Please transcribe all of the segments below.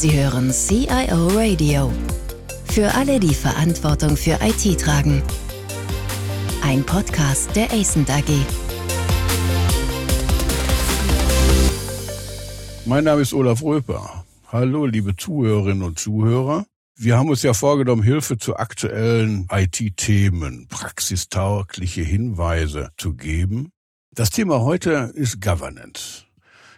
Sie hören CIO Radio. Für alle, die Verantwortung für IT tragen. Ein Podcast der ACENT AG. Mein Name ist Olaf Röper. Hallo, liebe Zuhörerinnen und Zuhörer. Wir haben uns ja vorgenommen, Hilfe zu aktuellen IT-Themen, praxistaugliche Hinweise zu geben. Das Thema heute ist Governance.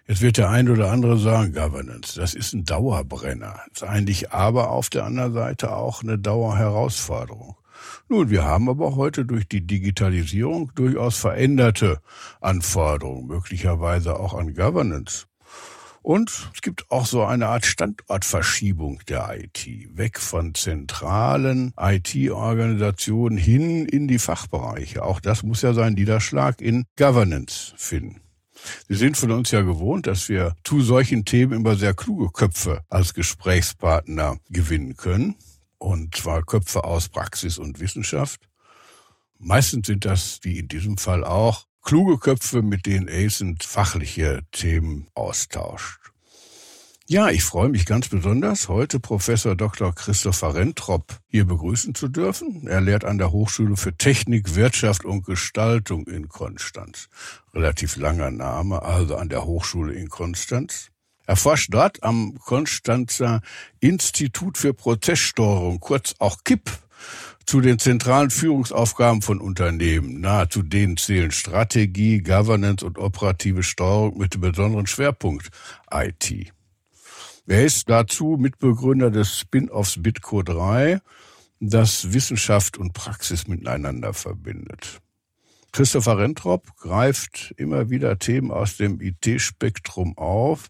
Jetzt wird der ein oder andere sagen, Governance, das ist ein Dauerbrenner. Ist eigentlich aber auf der anderen Seite auch eine Dauerherausforderung. Nun, wir haben aber heute durch die Digitalisierung durchaus veränderte Anforderungen, möglicherweise auch an Governance. Und es gibt auch so eine Art Standortverschiebung der IT, weg von zentralen IT-Organisationen hin in die Fachbereiche. Auch das muss ja seinen Niederschlag in Governance finden. Sie sind von uns ja gewohnt, dass wir zu solchen Themen immer sehr kluge Köpfe als Gesprächspartner gewinnen können. Und zwar Köpfe aus Praxis und Wissenschaft. Meistens sind das, wie in diesem Fall auch, kluge Köpfe, mit denen ACENT fachliche Themen austauscht. Ja, ich freue mich ganz besonders, heute Professor Dr. Christopher Rentrop hier begrüßen zu dürfen. Er lehrt an der Hochschule für Technik, Wirtschaft und Gestaltung in Konstanz. Relativ langer Name, also an der Hochschule in Konstanz. Er forscht dort am Konstanzer Institut für Prozesssteuerung, kurz auch KIP, zu den zentralen Führungsaufgaben von Unternehmen. Na, zu denen zählen Strategie, Governance und operative Steuerung mit dem besonderen Schwerpunkt IT. Er ist dazu Mitbegründer des Spin-offs Bitco 3, das Wissenschaft und Praxis miteinander verbindet. Christopher Rentrop greift immer wieder Themen aus dem IT-Spektrum auf,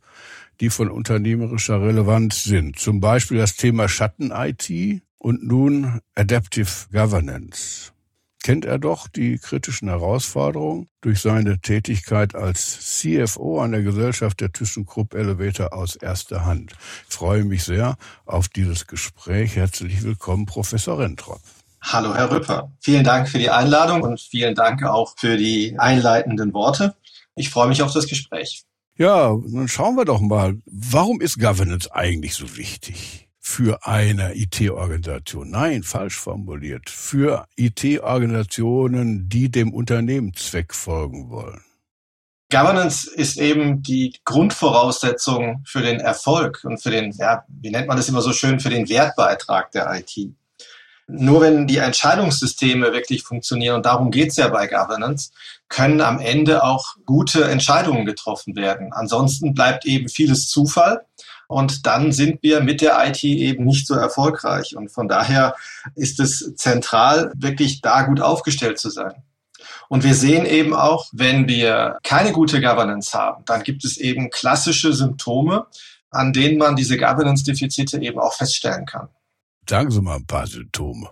die von unternehmerischer Relevanz sind. Zum Beispiel das Thema Schatten-IT, und nun Adaptive Governance. Kennt er doch die kritischen Herausforderungen durch seine Tätigkeit als CFO an der Gesellschaft der ThyssenKrupp Elevator aus erster Hand. Ich freue mich sehr auf dieses Gespräch. Herzlich willkommen, Professor Rentrop. Hallo, Herr Rüpper. Vielen Dank für die Einladung und vielen Dank auch für die einleitenden Worte. Ich freue mich auf das Gespräch. Ja, dann schauen wir doch mal, warum ist Governance eigentlich so wichtig? Für eine IT-Organisation. Nein, falsch formuliert. Für IT-Organisationen, die dem Unternehmenszweck folgen wollen. Governance ist eben die Grundvoraussetzung für den Erfolg und für den, ja, wie nennt man das immer so schön, für den Wertbeitrag der IT. Nur wenn die Entscheidungssysteme wirklich funktionieren, und darum geht es ja bei Governance, können am Ende auch gute Entscheidungen getroffen werden. Ansonsten bleibt eben vieles Zufall und dann sind wir mit der IT eben nicht so erfolgreich. Und von daher ist es zentral, wirklich da gut aufgestellt zu sein. Und wir sehen eben auch, wenn wir keine gute Governance haben, dann gibt es eben klassische Symptome, an denen man diese Governance-Defizite eben auch feststellen kann. Sagen Sie mal ein paar Symptome.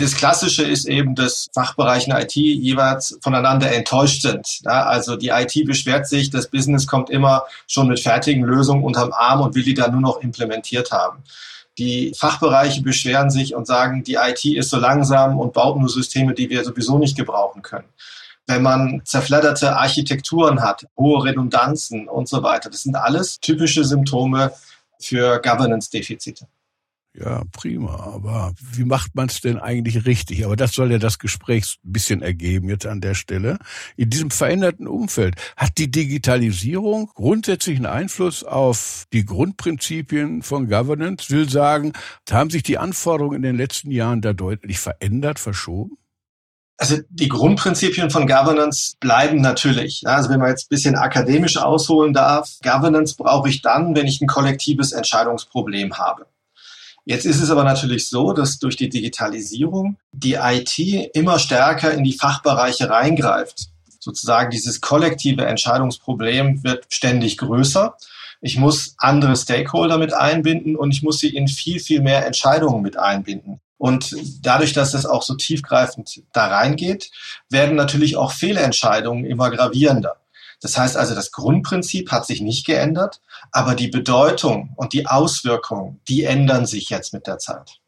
Das Klassische ist eben, dass Fachbereiche IT jeweils voneinander enttäuscht sind. Ja, also die IT beschwert sich, das Business kommt immer schon mit fertigen Lösungen unterm Arm und will die dann nur noch implementiert haben. Die Fachbereiche beschweren sich und sagen, die IT ist so langsam und baut nur Systeme, die wir sowieso nicht gebrauchen können. Wenn man zerfledderte Architekturen hat, hohe Redundanzen und so weiter, das sind alles typische Symptome für Governance-Defizite. Ja, prima. Aber wie macht man es denn eigentlich richtig? Aber das soll ja das Gespräch ein bisschen ergeben jetzt an der Stelle. In diesem veränderten Umfeld hat die Digitalisierung grundsätzlichen Einfluss auf die Grundprinzipien von Governance? Will sagen, haben sich die Anforderungen in den letzten Jahren da deutlich verändert, verschoben? Also die Grundprinzipien von Governance bleiben natürlich. Also wenn man jetzt ein bisschen akademisch ausholen darf, Governance brauche ich dann, wenn ich ein kollektives Entscheidungsproblem habe. Jetzt ist es aber natürlich so, dass durch die Digitalisierung die IT immer stärker in die Fachbereiche reingreift. Sozusagen dieses kollektive Entscheidungsproblem wird ständig größer. Ich muss andere Stakeholder mit einbinden und ich muss sie in viel, viel mehr Entscheidungen mit einbinden. Und dadurch, dass es auch so tiefgreifend da reingeht, werden natürlich auch Fehlentscheidungen immer gravierender. Das heißt also, das Grundprinzip hat sich nicht geändert, aber die Bedeutung und die Auswirkungen, die ändern sich jetzt mit der Zeit.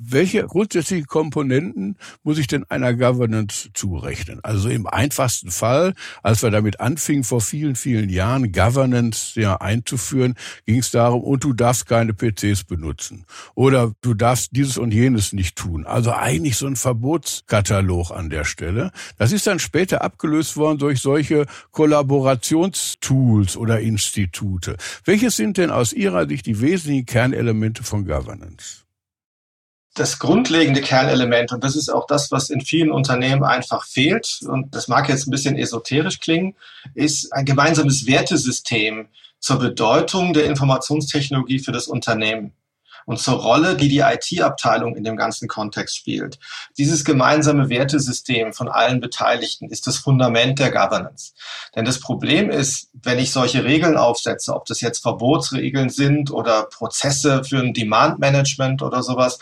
Welche grundsätzlichen Komponenten muss ich denn einer Governance zurechnen? Also im einfachsten Fall, als wir damit anfingen, vor vielen, vielen Jahren Governance ja einzuführen, ging es darum, und du darfst keine PCs benutzen. Oder du darfst dieses und jenes nicht tun. Also eigentlich so ein Verbotskatalog an der Stelle. Das ist dann später abgelöst worden durch solche Kollaborationstools oder Institute. Welches sind denn aus Ihrer Sicht die wesentlichen Kernelemente von Governance? Das grundlegende Kernelement, und das ist auch das, was in vielen Unternehmen einfach fehlt, und das mag jetzt ein bisschen esoterisch klingen, ist ein gemeinsames Wertesystem zur Bedeutung der Informationstechnologie für das Unternehmen und zur Rolle, die die IT-Abteilung in dem ganzen Kontext spielt. Dieses gemeinsame Wertesystem von allen Beteiligten ist das Fundament der Governance. Denn das Problem ist, wenn ich solche Regeln aufsetze, ob das jetzt Verbotsregeln sind oder Prozesse für ein Demand-Management oder sowas,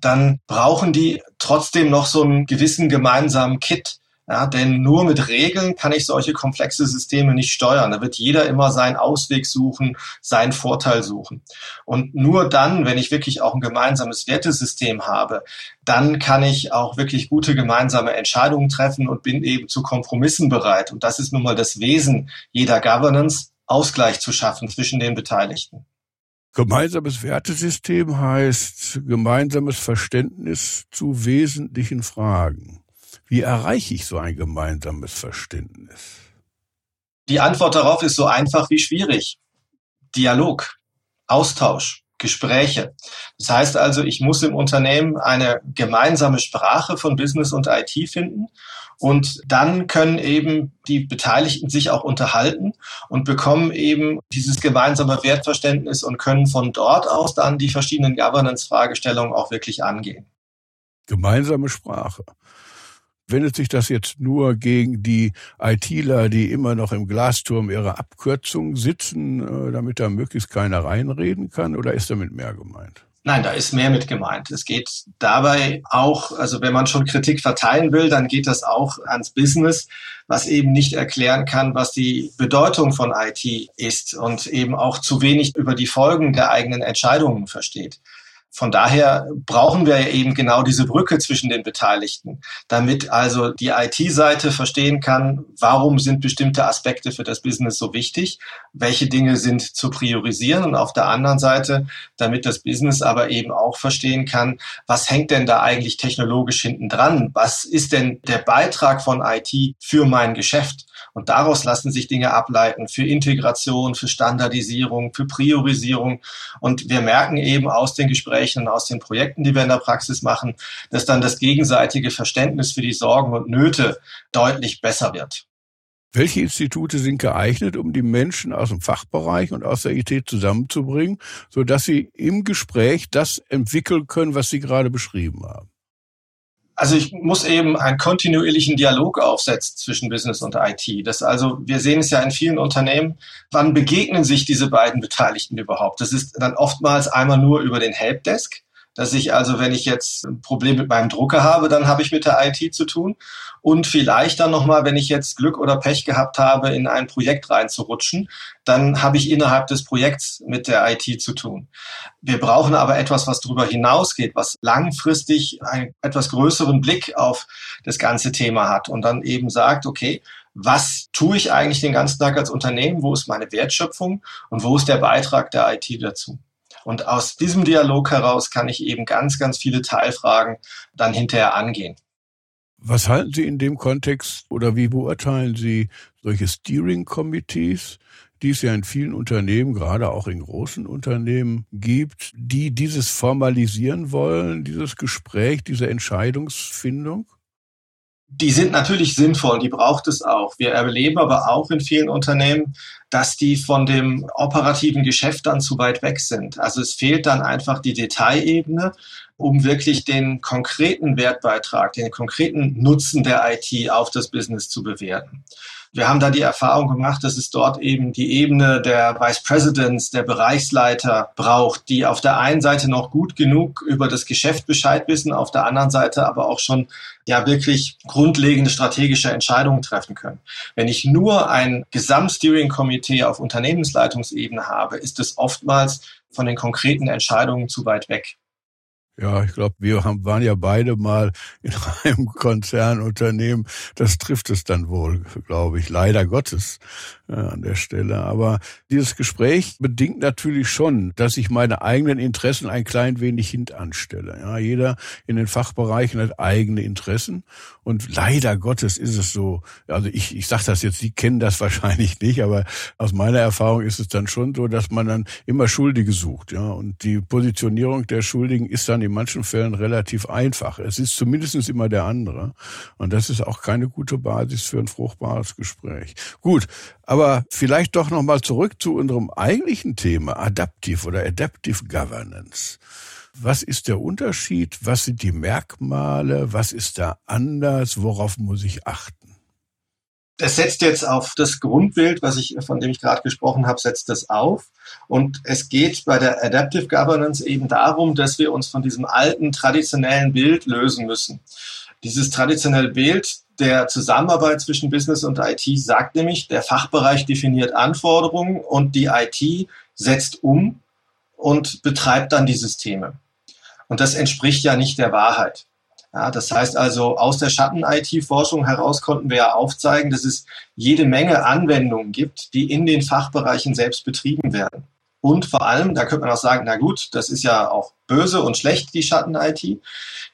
dann brauchen die trotzdem noch so einen gewissen gemeinsamen Kit. Ja, denn nur mit Regeln kann ich solche komplexe Systeme nicht steuern. Da wird jeder immer seinen Ausweg suchen, seinen Vorteil suchen. Und nur dann, wenn ich wirklich auch ein gemeinsames Wertesystem habe, dann kann ich auch wirklich gute gemeinsame Entscheidungen treffen und bin eben zu Kompromissen bereit. Und das ist nun mal das Wesen jeder Governance, Ausgleich zu schaffen zwischen den Beteiligten. Gemeinsames Wertesystem heißt gemeinsames Verständnis zu wesentlichen Fragen. Wie erreiche ich so ein gemeinsames Verständnis? Die Antwort darauf ist so einfach wie schwierig. Dialog, Austausch, Gespräche. Das heißt also, ich muss im Unternehmen eine gemeinsame Sprache von Business und IT finden und dann können eben die Beteiligten sich auch unterhalten und bekommen eben dieses gemeinsame Wertverständnis und können von dort aus dann die verschiedenen Governance-Fragestellungen auch wirklich angehen. Gemeinsame Sprache. Wendet sich das jetzt nur gegen die ITler, die immer noch im Glasturm ihrer Abkürzung sitzen, äh, damit da möglichst keiner reinreden kann, oder ist damit mehr gemeint? Nein, da ist mehr mit gemeint. Es geht dabei auch, also wenn man schon Kritik verteilen will, dann geht das auch ans Business, was eben nicht erklären kann, was die Bedeutung von IT ist und eben auch zu wenig über die Folgen der eigenen Entscheidungen versteht. Von daher brauchen wir ja eben genau diese Brücke zwischen den Beteiligten, damit also die IT-Seite verstehen kann, warum sind bestimmte Aspekte für das Business so wichtig, welche Dinge sind zu priorisieren und auf der anderen Seite, damit das Business aber eben auch verstehen kann, was hängt denn da eigentlich technologisch hinten dran? Was ist denn der Beitrag von IT für mein Geschäft? Und daraus lassen sich Dinge ableiten für Integration, für Standardisierung, für Priorisierung. Und wir merken eben aus den Gesprächen und aus den Projekten, die wir in der Praxis machen, dass dann das gegenseitige Verständnis für die Sorgen und Nöte deutlich besser wird. Welche Institute sind geeignet, um die Menschen aus dem Fachbereich und aus der IT zusammenzubringen, sodass sie im Gespräch das entwickeln können, was Sie gerade beschrieben haben? Also ich muss eben einen kontinuierlichen Dialog aufsetzen zwischen Business und IT. Das also, wir sehen es ja in vielen Unternehmen, wann begegnen sich diese beiden Beteiligten überhaupt? Das ist dann oftmals einmal nur über den Helpdesk dass ich also, wenn ich jetzt ein Problem mit meinem Drucker habe, dann habe ich mit der IT zu tun. Und vielleicht dann nochmal, wenn ich jetzt Glück oder Pech gehabt habe, in ein Projekt reinzurutschen, dann habe ich innerhalb des Projekts mit der IT zu tun. Wir brauchen aber etwas, was darüber hinausgeht, was langfristig einen etwas größeren Blick auf das ganze Thema hat und dann eben sagt, okay, was tue ich eigentlich den ganzen Tag als Unternehmen? Wo ist meine Wertschöpfung und wo ist der Beitrag der IT dazu? Und aus diesem Dialog heraus kann ich eben ganz, ganz viele Teilfragen dann hinterher angehen. Was halten Sie in dem Kontext oder wie beurteilen Sie solche Steering Committees, die es ja in vielen Unternehmen, gerade auch in großen Unternehmen gibt, die dieses formalisieren wollen, dieses Gespräch, diese Entscheidungsfindung? Die sind natürlich sinnvoll, die braucht es auch. Wir erleben aber auch in vielen Unternehmen, dass die von dem operativen Geschäft dann zu weit weg sind. Also es fehlt dann einfach die Detailebene, um wirklich den konkreten Wertbeitrag, den konkreten Nutzen der IT auf das Business zu bewerten. Wir haben da die Erfahrung gemacht, dass es dort eben die Ebene der Vice Presidents, der Bereichsleiter braucht, die auf der einen Seite noch gut genug über das Geschäft Bescheid wissen, auf der anderen Seite aber auch schon ja wirklich grundlegende strategische Entscheidungen treffen können. Wenn ich nur ein Gesamtsteering-Komitee auf Unternehmensleitungsebene habe, ist es oftmals von den konkreten Entscheidungen zu weit weg. Ja, ich glaube, wir haben, waren ja beide mal in einem Konzernunternehmen. Das trifft es dann wohl, glaube ich, leider Gottes an der Stelle. Aber dieses Gespräch bedingt natürlich schon, dass ich meine eigenen Interessen ein klein wenig hintanstelle. Ja, jeder in den Fachbereichen hat eigene Interessen und leider Gottes ist es so. Also ich, ich sage das jetzt, Sie kennen das wahrscheinlich nicht, aber aus meiner Erfahrung ist es dann schon so, dass man dann immer Schuldige sucht. Ja, und die Positionierung der Schuldigen ist dann in manchen Fällen relativ einfach. Es ist zumindest immer der andere. Und das ist auch keine gute Basis für ein fruchtbares Gespräch. Gut, aber vielleicht doch nochmal zurück zu unserem eigentlichen Thema, Adaptive oder Adaptive Governance. Was ist der Unterschied? Was sind die Merkmale? Was ist da anders? Worauf muss ich achten? Das setzt jetzt auf das Grundbild, was ich, von dem ich gerade gesprochen habe, setzt das auf. Und es geht bei der Adaptive Governance eben darum, dass wir uns von diesem alten traditionellen Bild lösen müssen. Dieses traditionelle Bild der Zusammenarbeit zwischen Business und IT sagt nämlich, der Fachbereich definiert Anforderungen und die IT setzt um und betreibt dann die Systeme. Und das entspricht ja nicht der Wahrheit. Ja, das heißt also, aus der Schatten-IT-Forschung heraus konnten wir ja aufzeigen, dass es jede Menge Anwendungen gibt, die in den Fachbereichen selbst betrieben werden. Und vor allem, da könnte man auch sagen, na gut, das ist ja auch böse und schlecht, die Schatten-IT.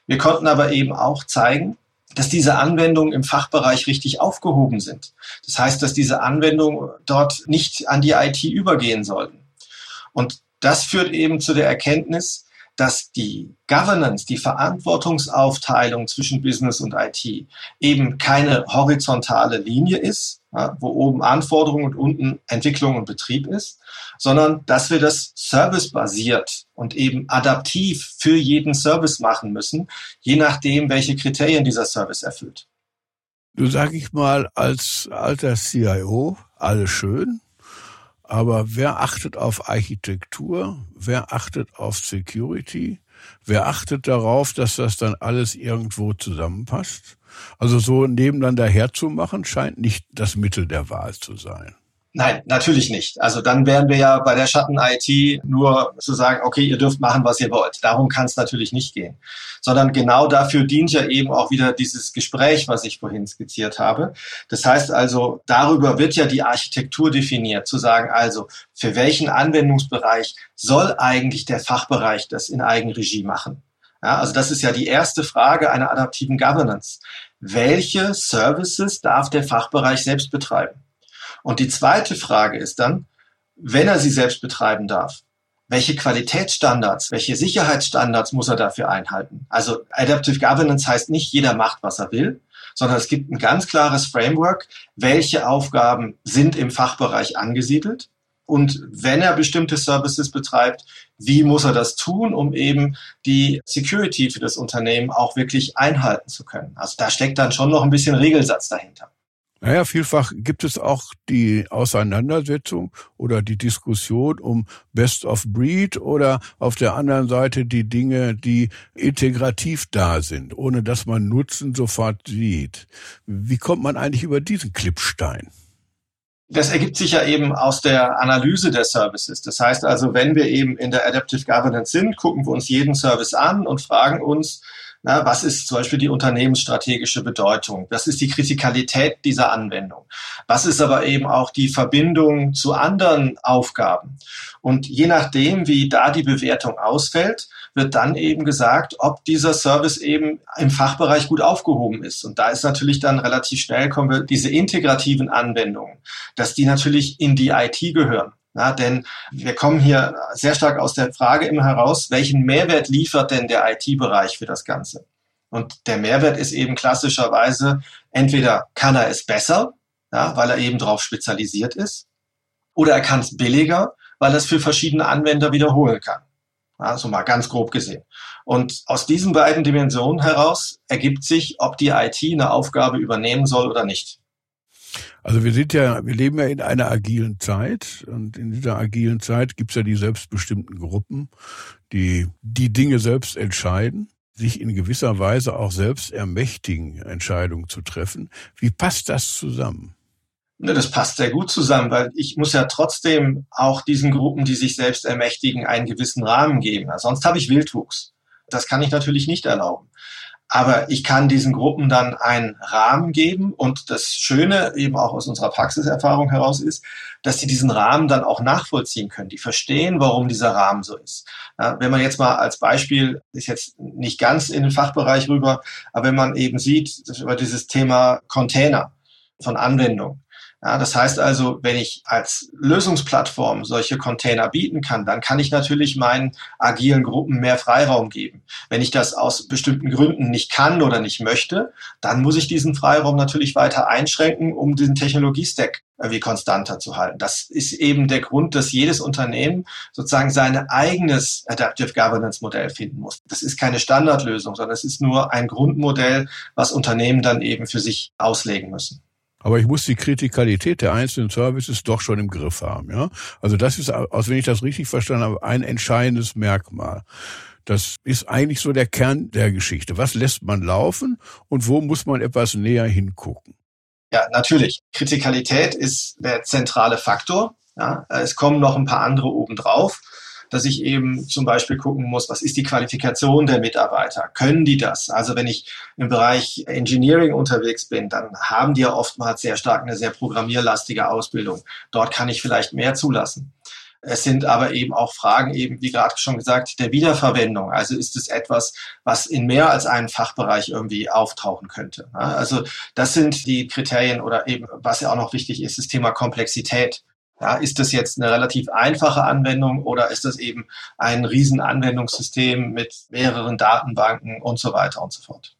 Wir konnten aber eben auch zeigen, dass diese Anwendungen im Fachbereich richtig aufgehoben sind. Das heißt, dass diese Anwendungen dort nicht an die IT übergehen sollten. Und das führt eben zu der Erkenntnis, dass die Governance, die Verantwortungsaufteilung zwischen Business und IT eben keine horizontale Linie ist, ja, wo oben Anforderungen und unten Entwicklung und Betrieb ist, sondern dass wir das servicebasiert und eben adaptiv für jeden Service machen müssen, je nachdem, welche Kriterien dieser Service erfüllt. Du sag ich mal, als alter CIO, alles schön, aber wer achtet auf Architektur? Wer achtet auf Security? Wer achtet darauf, dass das dann alles irgendwo zusammenpasst? Also so nebeneinander herzumachen, scheint nicht das Mittel der Wahl zu sein. Nein, natürlich nicht. Also dann wären wir ja bei der Schatten-IT nur zu sagen, okay, ihr dürft machen, was ihr wollt. Darum kann es natürlich nicht gehen. Sondern genau dafür dient ja eben auch wieder dieses Gespräch, was ich vorhin skizziert habe. Das heißt also, darüber wird ja die Architektur definiert, zu sagen, also für welchen Anwendungsbereich soll eigentlich der Fachbereich das in Eigenregie machen? Ja, also das ist ja die erste Frage einer adaptiven Governance. Welche Services darf der Fachbereich selbst betreiben? Und die zweite Frage ist dann, wenn er sie selbst betreiben darf, welche Qualitätsstandards, welche Sicherheitsstandards muss er dafür einhalten? Also Adaptive Governance heißt nicht, jeder macht, was er will, sondern es gibt ein ganz klares Framework, welche Aufgaben sind im Fachbereich angesiedelt und wenn er bestimmte Services betreibt, wie muss er das tun, um eben die Security für das Unternehmen auch wirklich einhalten zu können? Also da steckt dann schon noch ein bisschen Regelsatz dahinter. Naja, vielfach gibt es auch die Auseinandersetzung oder die Diskussion um Best of Breed oder auf der anderen Seite die Dinge, die integrativ da sind, ohne dass man Nutzen sofort sieht. Wie kommt man eigentlich über diesen Klippstein? Das ergibt sich ja eben aus der Analyse der Services. Das heißt also, wenn wir eben in der Adaptive Governance sind, gucken wir uns jeden Service an und fragen uns, na, was ist zum Beispiel die unternehmensstrategische Bedeutung? Was ist die Kritikalität dieser Anwendung? Was ist aber eben auch die Verbindung zu anderen Aufgaben? Und je nachdem, wie da die Bewertung ausfällt, wird dann eben gesagt, ob dieser Service eben im Fachbereich gut aufgehoben ist. Und da ist natürlich dann relativ schnell kommen wir diese integrativen Anwendungen, dass die natürlich in die IT gehören. Ja, denn wir kommen hier sehr stark aus der Frage immer heraus, welchen Mehrwert liefert denn der IT-Bereich für das Ganze? Und der Mehrwert ist eben klassischerweise, entweder kann er es besser, ja, weil er eben darauf spezialisiert ist, oder er kann es billiger, weil er es für verschiedene Anwender wiederholen kann. Also mal ganz grob gesehen. Und aus diesen beiden Dimensionen heraus ergibt sich, ob die IT eine Aufgabe übernehmen soll oder nicht. Also wir sind ja, wir leben ja in einer agilen Zeit und in dieser agilen Zeit gibt's ja die selbstbestimmten Gruppen, die die Dinge selbst entscheiden, sich in gewisser Weise auch selbst ermächtigen, Entscheidungen zu treffen. Wie passt das zusammen? Ne, das passt sehr gut zusammen, weil ich muss ja trotzdem auch diesen Gruppen, die sich selbst ermächtigen, einen gewissen Rahmen geben. Sonst habe ich Wildwuchs. Das kann ich natürlich nicht erlauben. Aber ich kann diesen Gruppen dann einen Rahmen geben und das Schöne eben auch aus unserer Praxiserfahrung heraus ist, dass sie diesen Rahmen dann auch nachvollziehen können. Die verstehen, warum dieser Rahmen so ist. Wenn man jetzt mal als Beispiel, ist jetzt nicht ganz in den Fachbereich rüber, aber wenn man eben sieht, über dieses Thema Container von Anwendung, ja, das heißt also, wenn ich als Lösungsplattform solche Container bieten kann, dann kann ich natürlich meinen agilen Gruppen mehr Freiraum geben. Wenn ich das aus bestimmten Gründen nicht kann oder nicht möchte, dann muss ich diesen Freiraum natürlich weiter einschränken, um diesen Technologiestack wie konstanter zu halten. Das ist eben der Grund, dass jedes Unternehmen sozusagen sein eigenes Adaptive Governance Modell finden muss. Das ist keine Standardlösung, sondern es ist nur ein Grundmodell, was Unternehmen dann eben für sich auslegen müssen. Aber ich muss die Kritikalität der einzelnen Services doch schon im Griff haben. Ja? Also das ist, aus wenn ich das richtig verstanden habe, ein entscheidendes Merkmal. Das ist eigentlich so der Kern der Geschichte. Was lässt man laufen und wo muss man etwas näher hingucken? Ja, natürlich. Kritikalität ist der zentrale Faktor. Ja, es kommen noch ein paar andere obendrauf dass ich eben zum Beispiel gucken muss, was ist die Qualifikation der Mitarbeiter? Können die das? Also wenn ich im Bereich Engineering unterwegs bin, dann haben die ja oftmals sehr stark eine sehr programmierlastige Ausbildung. Dort kann ich vielleicht mehr zulassen. Es sind aber eben auch Fragen eben, wie gerade schon gesagt, der Wiederverwendung. Also ist es etwas, was in mehr als einem Fachbereich irgendwie auftauchen könnte. Also das sind die Kriterien oder eben, was ja auch noch wichtig ist, das Thema Komplexität. Ja, ist das jetzt eine relativ einfache Anwendung oder ist das eben ein Riesenanwendungssystem mit mehreren Datenbanken und so weiter und so fort?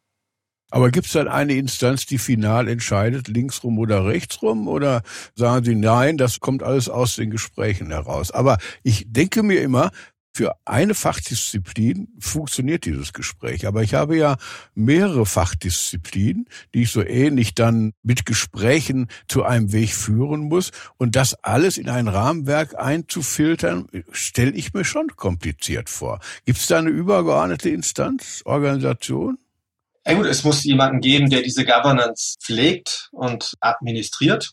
Aber gibt es dann eine Instanz, die final entscheidet, linksrum oder rechtsrum? Oder sagen Sie, nein, das kommt alles aus den Gesprächen heraus? Aber ich denke mir immer, für eine Fachdisziplin funktioniert dieses Gespräch. Aber ich habe ja mehrere Fachdisziplinen, die ich so ähnlich dann mit Gesprächen zu einem Weg führen muss. Und das alles in ein Rahmenwerk einzufiltern, stelle ich mir schon kompliziert vor. Gibt es da eine übergeordnete Instanz, Organisation? Ja gut, es muss jemanden geben, der diese Governance pflegt und administriert.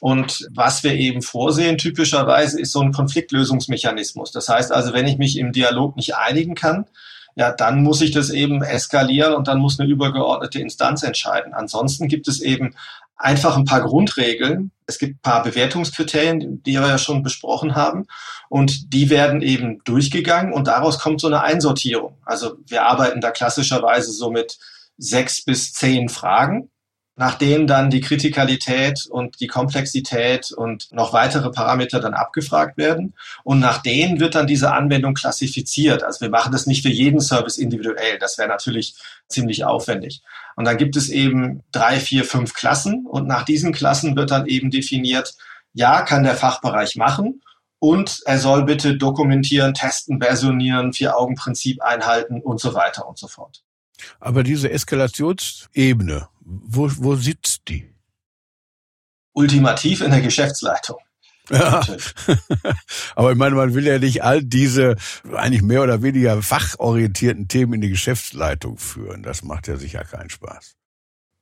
Und was wir eben vorsehen typischerweise ist so ein Konfliktlösungsmechanismus. Das heißt also, wenn ich mich im Dialog nicht einigen kann, ja, dann muss ich das eben eskalieren und dann muss eine übergeordnete Instanz entscheiden. Ansonsten gibt es eben einfach ein paar Grundregeln. Es gibt ein paar Bewertungskriterien, die wir ja schon besprochen haben. Und die werden eben durchgegangen und daraus kommt so eine Einsortierung. Also wir arbeiten da klassischerweise so mit sechs bis zehn Fragen nachdem dann die Kritikalität und die Komplexität und noch weitere Parameter dann abgefragt werden. Und nach denen wird dann diese Anwendung klassifiziert. Also wir machen das nicht für jeden Service individuell. Das wäre natürlich ziemlich aufwendig. Und dann gibt es eben drei, vier, fünf Klassen. Und nach diesen Klassen wird dann eben definiert, ja, kann der Fachbereich machen. Und er soll bitte dokumentieren, testen, versionieren, Vier-Augen-Prinzip einhalten und so weiter und so fort. Aber diese Eskalationsebene, wo, wo sitzt die? Ultimativ in der Geschäftsleitung. Ja. Aber ich meine, man will ja nicht all diese eigentlich mehr oder weniger fachorientierten Themen in die Geschäftsleitung führen. Das macht ja sicher keinen Spaß.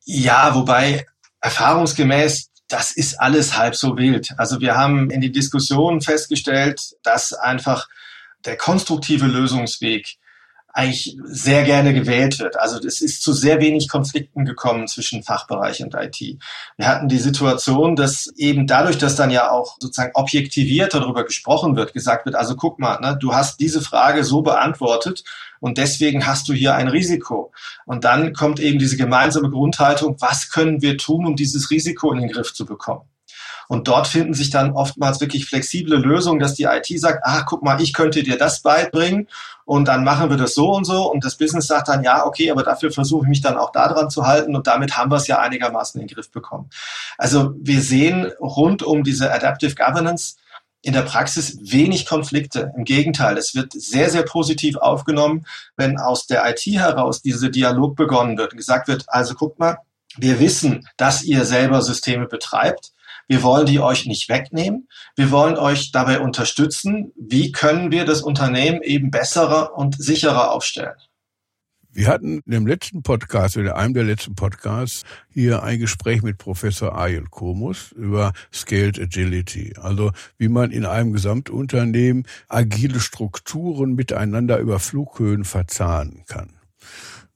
Ja, wobei erfahrungsgemäß, das ist alles halb so wild. Also wir haben in die Diskussion festgestellt, dass einfach der konstruktive Lösungsweg eigentlich sehr gerne gewählt wird. Also es ist zu sehr wenig Konflikten gekommen zwischen Fachbereich und IT. Wir hatten die Situation, dass eben dadurch, dass dann ja auch sozusagen objektiviert darüber gesprochen wird, gesagt wird, also guck mal, ne, du hast diese Frage so beantwortet und deswegen hast du hier ein Risiko. Und dann kommt eben diese gemeinsame Grundhaltung, was können wir tun, um dieses Risiko in den Griff zu bekommen? Und dort finden sich dann oftmals wirklich flexible Lösungen, dass die IT sagt, ach, guck mal, ich könnte dir das beibringen und dann machen wir das so und so. Und das Business sagt dann, ja, okay, aber dafür versuche ich mich dann auch daran zu halten und damit haben wir es ja einigermaßen in den Griff bekommen. Also wir sehen rund um diese Adaptive Governance in der Praxis wenig Konflikte. Im Gegenteil, es wird sehr, sehr positiv aufgenommen, wenn aus der IT heraus dieser Dialog begonnen wird und gesagt wird, also guckt mal, wir wissen, dass ihr selber Systeme betreibt. Wir wollen die euch nicht wegnehmen. Wir wollen euch dabei unterstützen. Wie können wir das Unternehmen eben besserer und sicherer aufstellen? Wir hatten in dem letzten Podcast, in einem der letzten Podcasts, hier ein Gespräch mit Professor Ayel Komus über Scaled Agility. Also wie man in einem Gesamtunternehmen agile Strukturen miteinander über Flughöhen verzahnen kann.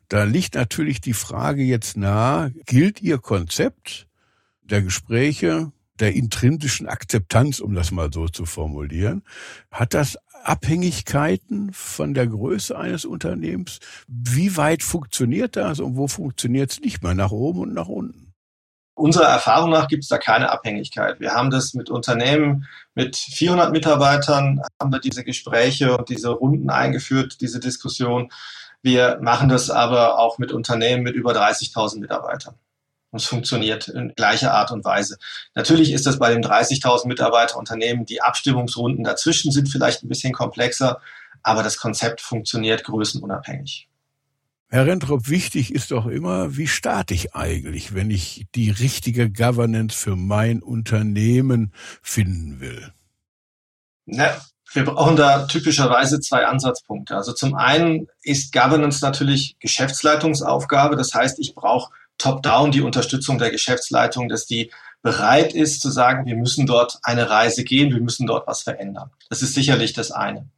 Da liegt natürlich die Frage jetzt nahe, gilt Ihr Konzept der Gespräche der intrinsischen Akzeptanz, um das mal so zu formulieren, hat das Abhängigkeiten von der Größe eines Unternehmens? Wie weit funktioniert das und wo funktioniert es nicht mehr, nach oben und nach unten? Unserer Erfahrung nach gibt es da keine Abhängigkeit. Wir haben das mit Unternehmen mit 400 Mitarbeitern, haben wir diese Gespräche und diese Runden eingeführt, diese Diskussion. Wir machen das aber auch mit Unternehmen mit über 30.000 Mitarbeitern. Und es funktioniert in gleicher Art und Weise. Natürlich ist das bei den 30.000 Mitarbeiterunternehmen, die Abstimmungsrunden dazwischen sind vielleicht ein bisschen komplexer, aber das Konzept funktioniert größenunabhängig. Herr Rentrop, wichtig ist doch immer, wie starte ich eigentlich, wenn ich die richtige Governance für mein Unternehmen finden will? Na, wir brauchen da typischerweise zwei Ansatzpunkte. Also zum einen ist Governance natürlich Geschäftsleitungsaufgabe. Das heißt, ich brauche top-down die Unterstützung der Geschäftsleitung, dass die bereit ist zu sagen, wir müssen dort eine Reise gehen, wir müssen dort was verändern. Das ist sicherlich das eine.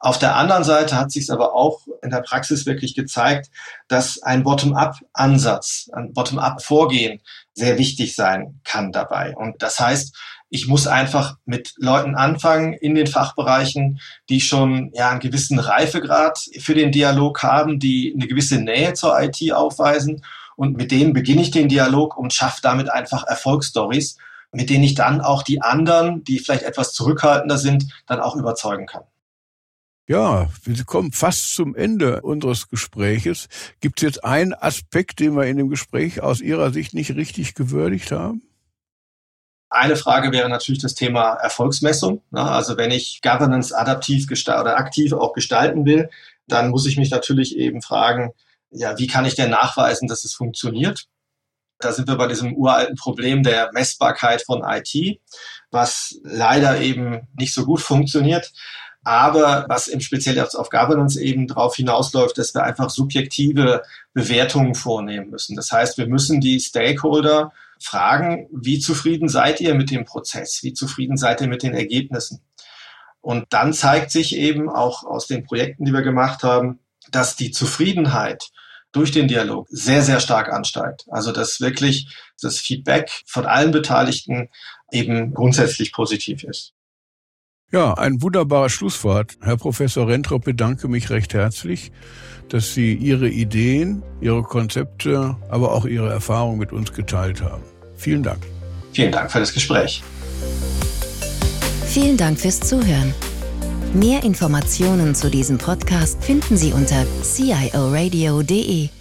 Auf der anderen Seite hat sich es aber auch in der Praxis wirklich gezeigt, dass ein Bottom-up-Ansatz, ein Bottom-up-Vorgehen sehr wichtig sein kann dabei. Und das heißt, ich muss einfach mit Leuten anfangen in den Fachbereichen, die schon ja einen gewissen Reifegrad für den Dialog haben, die eine gewisse Nähe zur IT aufweisen und mit denen beginne ich den Dialog und schaffe damit einfach Erfolgsstories, mit denen ich dann auch die anderen, die vielleicht etwas zurückhaltender sind, dann auch überzeugen kann. Ja, wir kommen fast zum Ende unseres Gespräches. Gibt es jetzt einen Aspekt, den wir in dem Gespräch aus Ihrer Sicht nicht richtig gewürdigt haben? Eine Frage wäre natürlich das Thema Erfolgsmessung. Also wenn ich Governance adaptiv oder aktiv auch gestalten will, dann muss ich mich natürlich eben fragen, ja, wie kann ich denn nachweisen, dass es funktioniert? Da sind wir bei diesem uralten Problem der Messbarkeit von IT, was leider eben nicht so gut funktioniert. Aber was im speziell auf Governance eben darauf hinausläuft, dass wir einfach subjektive Bewertungen vornehmen müssen. Das heißt, wir müssen die Stakeholder fragen, wie zufrieden seid ihr mit dem Prozess? Wie zufrieden seid ihr mit den Ergebnissen? Und dann zeigt sich eben auch aus den Projekten, die wir gemacht haben, dass die Zufriedenheit durch den Dialog sehr, sehr stark ansteigt. Also dass wirklich das Feedback von allen Beteiligten eben grundsätzlich positiv ist. Ja, ein wunderbares Schlusswort. Herr Professor Rentrop, bedanke mich recht herzlich, dass Sie Ihre Ideen, Ihre Konzepte, aber auch Ihre Erfahrungen mit uns geteilt haben. Vielen Dank. Vielen Dank für das Gespräch. Vielen Dank fürs Zuhören. Mehr Informationen zu diesem Podcast finden Sie unter cioradio.de.